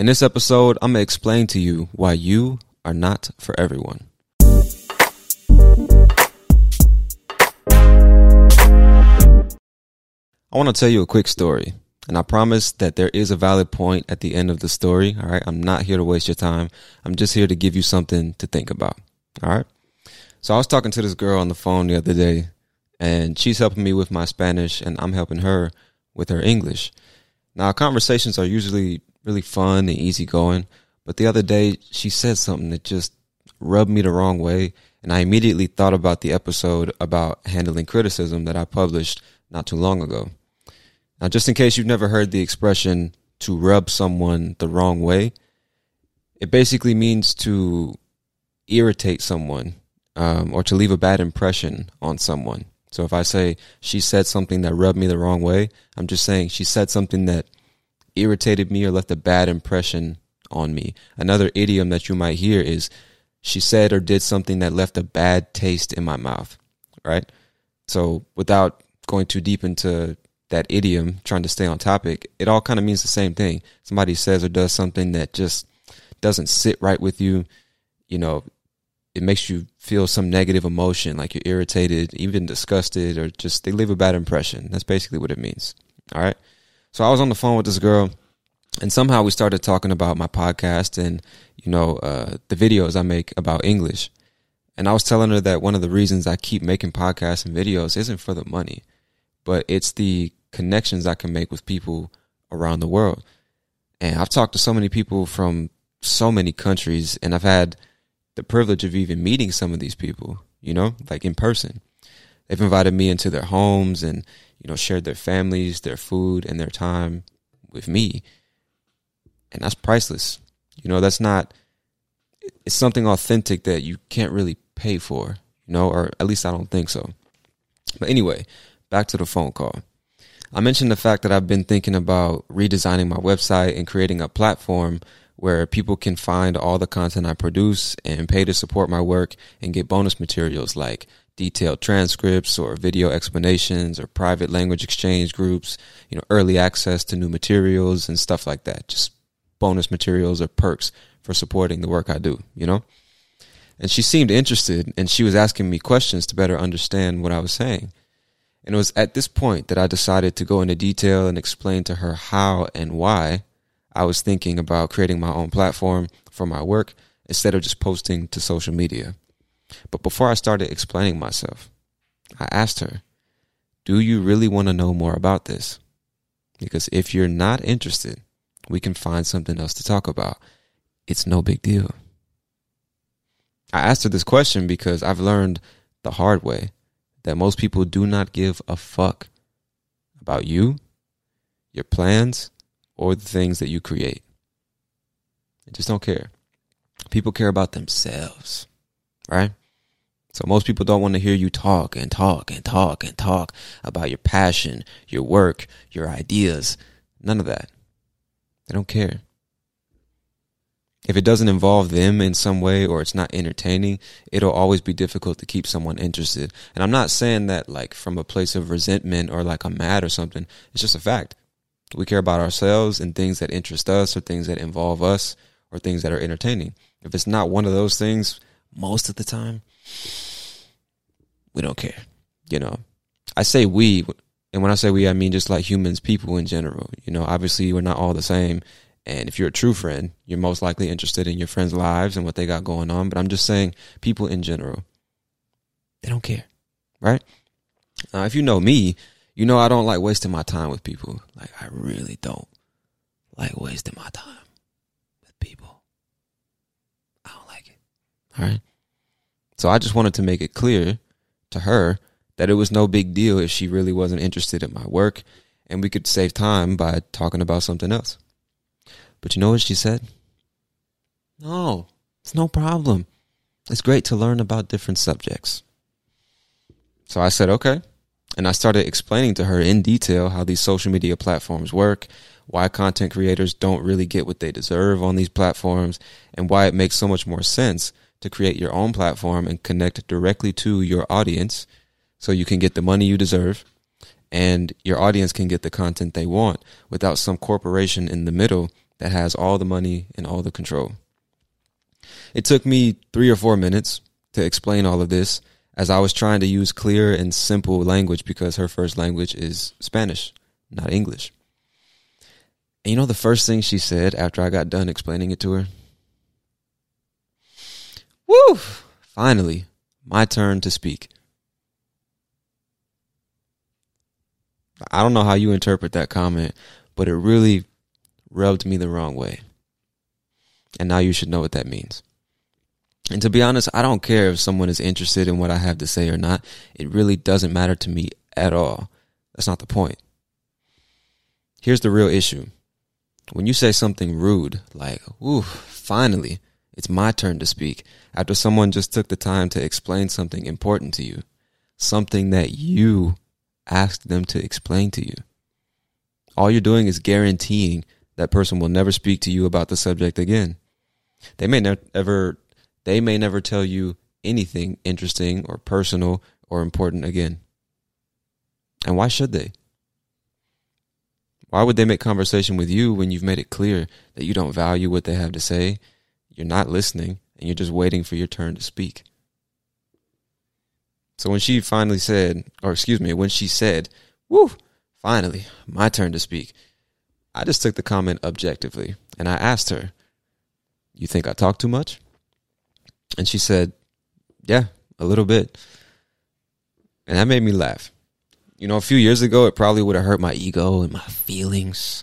In this episode, I'm going to explain to you why you are not for everyone. I want to tell you a quick story, and I promise that there is a valid point at the end of the story. All right. I'm not here to waste your time. I'm just here to give you something to think about. All right. So I was talking to this girl on the phone the other day, and she's helping me with my Spanish, and I'm helping her with her English. Now, conversations are usually really fun and easygoing, but the other day she said something that just rubbed me the wrong way, and I immediately thought about the episode about handling criticism that I published not too long ago. Now, just in case you've never heard the expression to rub someone the wrong way, it basically means to irritate someone um, or to leave a bad impression on someone. So if I say she said something that rubbed me the wrong way, I'm just saying she said something that irritated me or left a bad impression on me. Another idiom that you might hear is she said or did something that left a bad taste in my mouth, right? So without going too deep into that idiom, trying to stay on topic, it all kind of means the same thing. Somebody says or does something that just doesn't sit right with you, you know, it makes you feel some negative emotion, like you're irritated, even disgusted, or just they leave a bad impression. That's basically what it means. All right. So I was on the phone with this girl, and somehow we started talking about my podcast and you know uh, the videos I make about English. And I was telling her that one of the reasons I keep making podcasts and videos isn't for the money, but it's the connections I can make with people around the world. And I've talked to so many people from so many countries, and I've had the privilege of even meeting some of these people, you know, like in person. They've invited me into their homes and, you know, shared their families, their food, and their time with me. And that's priceless. You know, that's not, it's something authentic that you can't really pay for, you know, or at least I don't think so. But anyway, back to the phone call. I mentioned the fact that I've been thinking about redesigning my website and creating a platform where people can find all the content I produce and pay to support my work and get bonus materials like detailed transcripts or video explanations or private language exchange groups, you know, early access to new materials and stuff like that. Just bonus materials or perks for supporting the work I do, you know? And she seemed interested and she was asking me questions to better understand what I was saying. And it was at this point that I decided to go into detail and explain to her how and why I was thinking about creating my own platform for my work instead of just posting to social media. But before I started explaining myself, I asked her, Do you really want to know more about this? Because if you're not interested, we can find something else to talk about. It's no big deal. I asked her this question because I've learned the hard way that most people do not give a fuck about you, your plans, or the things that you create. They just don't care. People care about themselves, right? So most people don't want to hear you talk and talk and talk and talk about your passion, your work, your ideas. None of that. They don't care. If it doesn't involve them in some way or it's not entertaining, it'll always be difficult to keep someone interested. And I'm not saying that like from a place of resentment or like I'm mad or something. It's just a fact. We care about ourselves and things that interest us or things that involve us or things that are entertaining. If it's not one of those things, most of the time, we don't care. You know, I say we, and when I say we, I mean just like humans, people in general. You know, obviously we're not all the same. And if you're a true friend, you're most likely interested in your friends' lives and what they got going on. But I'm just saying, people in general, they don't care, right? Uh, if you know me, you know I don't like wasting my time with people. Like, I really don't like wasting my time with people. I don't like it. All right. So I just wanted to make it clear to her that it was no big deal if she really wasn't interested in my work and we could save time by talking about something else. But you know what she said? No, it's no problem. It's great to learn about different subjects. So I said, okay. And I started explaining to her in detail how these social media platforms work, why content creators don't really get what they deserve on these platforms, and why it makes so much more sense to create your own platform and connect directly to your audience so you can get the money you deserve and your audience can get the content they want without some corporation in the middle that has all the money and all the control. It took me three or four minutes to explain all of this as I was trying to use clear and simple language because her first language is Spanish, not English. And you know the first thing she said after I got done explaining it to her? Woo! Finally, my turn to speak. I don't know how you interpret that comment, but it really rubbed me the wrong way. And now you should know what that means. And to be honest, I don't care if someone is interested in what I have to say or not. It really doesn't matter to me at all. That's not the point. Here's the real issue. When you say something rude, like, ooh, finally, it's my turn to speak, after someone just took the time to explain something important to you, something that you asked them to explain to you. All you're doing is guaranteeing that person will never speak to you about the subject again. They may never they may never tell you anything interesting or personal or important again. And why should they? Why would they make conversation with you when you've made it clear that you don't value what they have to say, you're not listening, and you're just waiting for your turn to speak? So when she finally said, or excuse me, when she said, Woo, finally, my turn to speak, I just took the comment objectively and I asked her, You think I talk too much? And she said, Yeah, a little bit. And that made me laugh. You know, a few years ago, it probably would have hurt my ego and my feelings.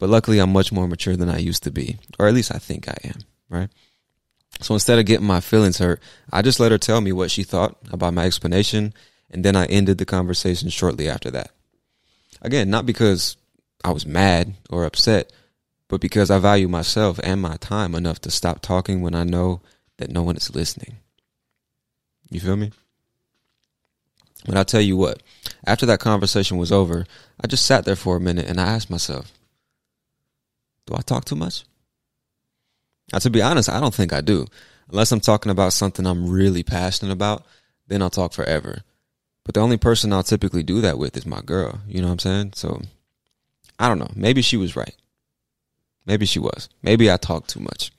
But luckily, I'm much more mature than I used to be, or at least I think I am, right? So instead of getting my feelings hurt, I just let her tell me what she thought about my explanation, and then I ended the conversation shortly after that. Again, not because I was mad or upset, but because I value myself and my time enough to stop talking when I know that no one is listening. You feel me? But I'll tell you what, after that conversation was over, I just sat there for a minute and I asked myself, do I talk too much? Now, to be honest, I don't think I do. Unless I'm talking about something I'm really passionate about, then I'll talk forever. But the only person I'll typically do that with is my girl. You know what I'm saying? So I don't know. Maybe she was right. Maybe she was. Maybe I talked too much.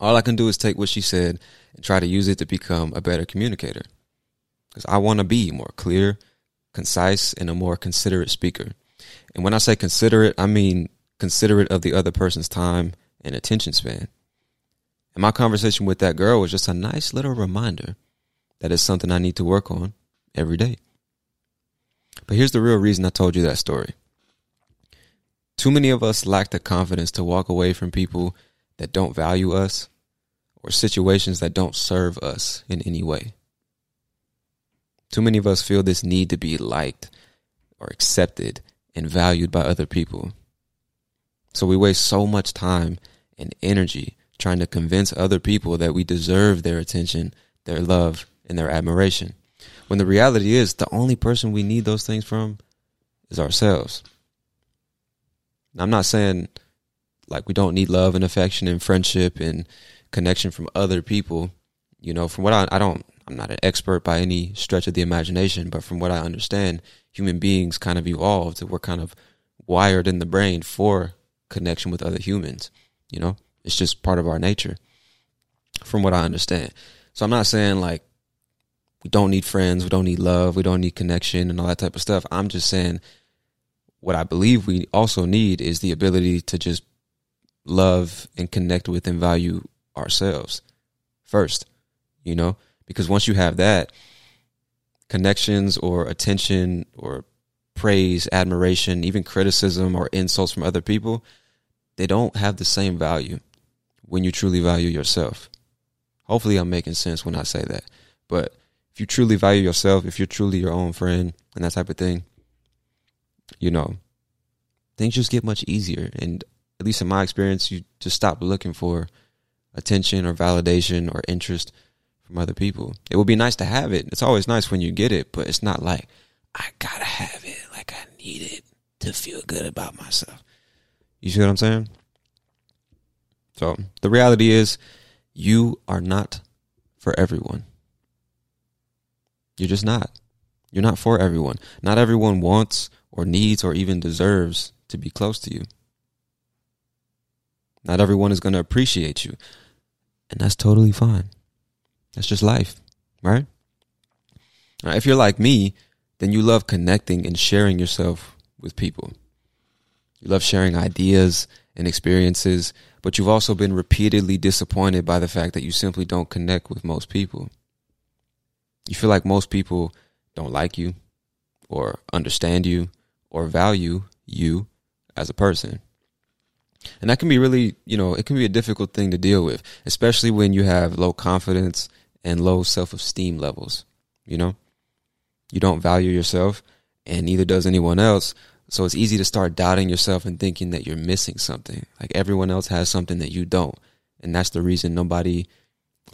All I can do is take what she said and try to use it to become a better communicator. Because I want to be more clear, concise, and a more considerate speaker. And when I say considerate, I mean considerate of the other person's time and attention span. And my conversation with that girl was just a nice little reminder that it's something I need to work on every day. But here's the real reason I told you that story. Too many of us lack the confidence to walk away from people that don't value us or situations that don't serve us in any way. Too many of us feel this need to be liked or accepted and valued by other people. So we waste so much time and energy trying to convince other people that we deserve their attention, their love, and their admiration. When the reality is, the only person we need those things from is ourselves. I'm not saying like we don't need love and affection and friendship and connection from other people. You know, from what I I don't I'm not an expert by any stretch of the imagination, but from what I understand, human beings kind of evolved. We're kind of wired in the brain for connection with other humans. You know, it's just part of our nature, from what I understand. So I'm not saying like we don't need friends, we don't need love, we don't need connection and all that type of stuff. I'm just saying what I believe we also need is the ability to just love and connect with and value ourselves first, you know? Because once you have that, connections or attention or praise, admiration, even criticism or insults from other people, they don't have the same value when you truly value yourself. Hopefully, I'm making sense when I say that. But if you truly value yourself, if you're truly your own friend and that type of thing, you know, things just get much easier. And at least in my experience, you just stop looking for attention or validation or interest from other people. It would be nice to have it. It's always nice when you get it, but it's not like I gotta have it. Like I need it to feel good about myself. You see what I'm saying? So the reality is you are not for everyone. You're just not. You're not for everyone. Not everyone wants or needs or even deserves to be close to you. Not everyone is going to appreciate you. And that's totally fine. That's just life, right? Now, if you're like me, then you love connecting and sharing yourself with people. You love sharing ideas and experiences, but you've also been repeatedly disappointed by the fact that you simply don't connect with most people. You feel like most people don't like you or understand you or value you as a person. And that can be really, you know, it can be a difficult thing to deal with, especially when you have low confidence and low self esteem levels. You know, you don't value yourself, and neither does anyone else. So it's easy to start doubting yourself and thinking that you're missing something. Like everyone else has something that you don't. And that's the reason nobody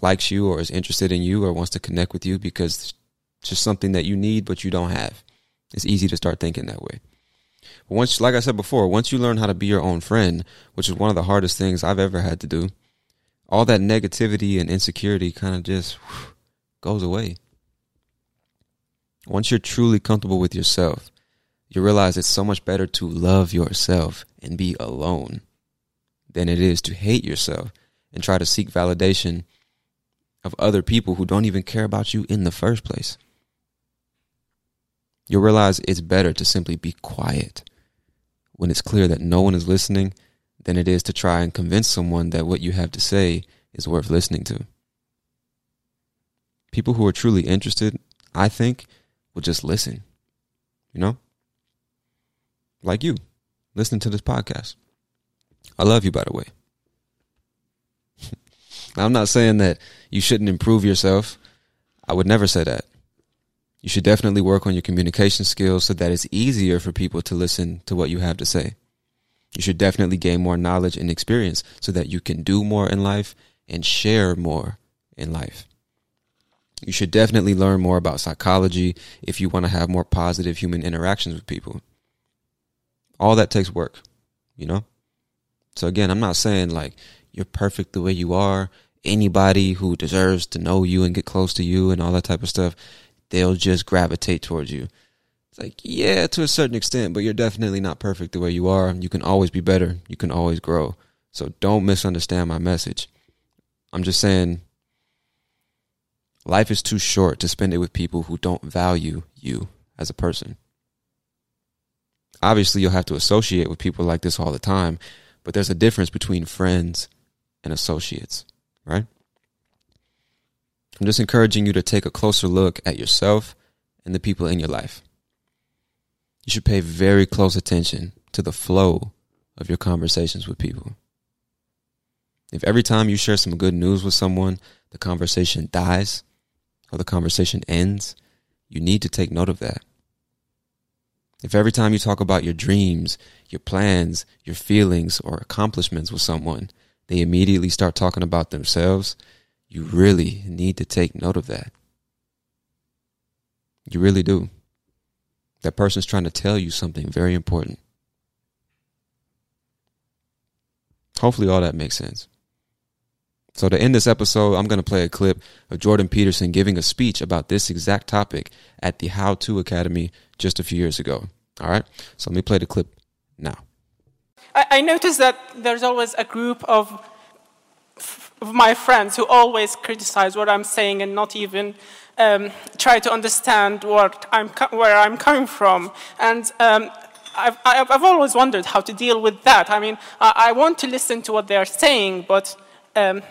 likes you or is interested in you or wants to connect with you because it's just something that you need but you don't have. It's easy to start thinking that way. But once, like I said before, once you learn how to be your own friend, which is one of the hardest things I've ever had to do, all that negativity and insecurity kind of just whew, goes away. Once you're truly comfortable with yourself, you realize it's so much better to love yourself and be alone than it is to hate yourself and try to seek validation of other people who don't even care about you in the first place. You'll realize it's better to simply be quiet when it's clear that no one is listening than it is to try and convince someone that what you have to say is worth listening to. People who are truly interested, I think, will just listen. You know? Like you, listening to this podcast. I love you, by the way. I'm not saying that you shouldn't improve yourself. I would never say that. You should definitely work on your communication skills so that it's easier for people to listen to what you have to say. You should definitely gain more knowledge and experience so that you can do more in life and share more in life. You should definitely learn more about psychology if you want to have more positive human interactions with people. All that takes work, you know? So again, I'm not saying like you're perfect the way you are. Anybody who deserves to know you and get close to you and all that type of stuff, they'll just gravitate towards you. It's like, yeah, to a certain extent, but you're definitely not perfect the way you are. You can always be better. You can always grow. So don't misunderstand my message. I'm just saying life is too short to spend it with people who don't value you as a person. Obviously, you'll have to associate with people like this all the time, but there's a difference between friends and associates, right? I'm just encouraging you to take a closer look at yourself and the people in your life. You should pay very close attention to the flow of your conversations with people. If every time you share some good news with someone, the conversation dies or the conversation ends, you need to take note of that. If every time you talk about your dreams, your plans, your feelings, or accomplishments with someone, they immediately start talking about themselves, you really need to take note of that. You really do. That person's trying to tell you something very important. Hopefully, all that makes sense. So, to end this episode, I'm going to play a clip of Jordan Peterson giving a speech about this exact topic at the How To Academy just a few years ago. All right. So, let me play the clip now. I, I noticed that there's always a group of, of my friends who always criticize what I'm saying and not even um, try to understand what I'm where I'm coming from. And um, I've, I've, always wondered how to deal with that. I mean, I, I want to listen to what they are saying, but um,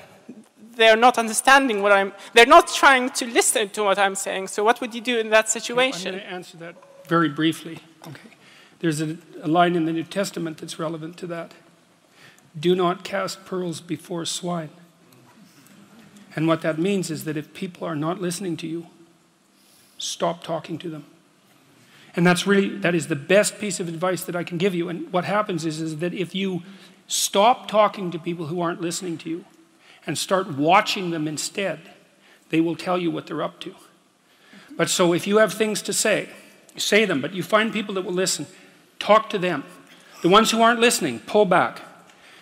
they're not understanding what I'm, they're not trying to listen to what I'm saying. So what would you do in that situation? I'm going to answer that very briefly. Okay. There's a, a line in the New Testament that's relevant to that. Do not cast pearls before swine. And what that means is that if people are not listening to you, stop talking to them. And that's really, that is the best piece of advice that I can give you. And what happens is, is that if you stop talking to people who aren't listening to you and start watching them instead, they will tell you what they're up to. But so if you have things to say, say them, but you find people that will listen, talk to them. The ones who aren't listening, pull back.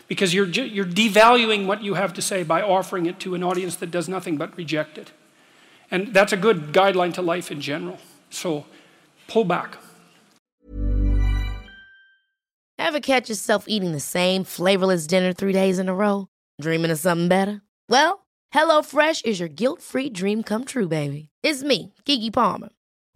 Because you're, you're devaluing what you have to say by offering it to an audience that does nothing but reject it. And that's a good guideline to life in general. So pull back. Ever catch yourself eating the same flavorless dinner three days in a row? Dreaming of something better? Well, HelloFresh is your guilt free dream come true, baby. It's me, Keke Palmer.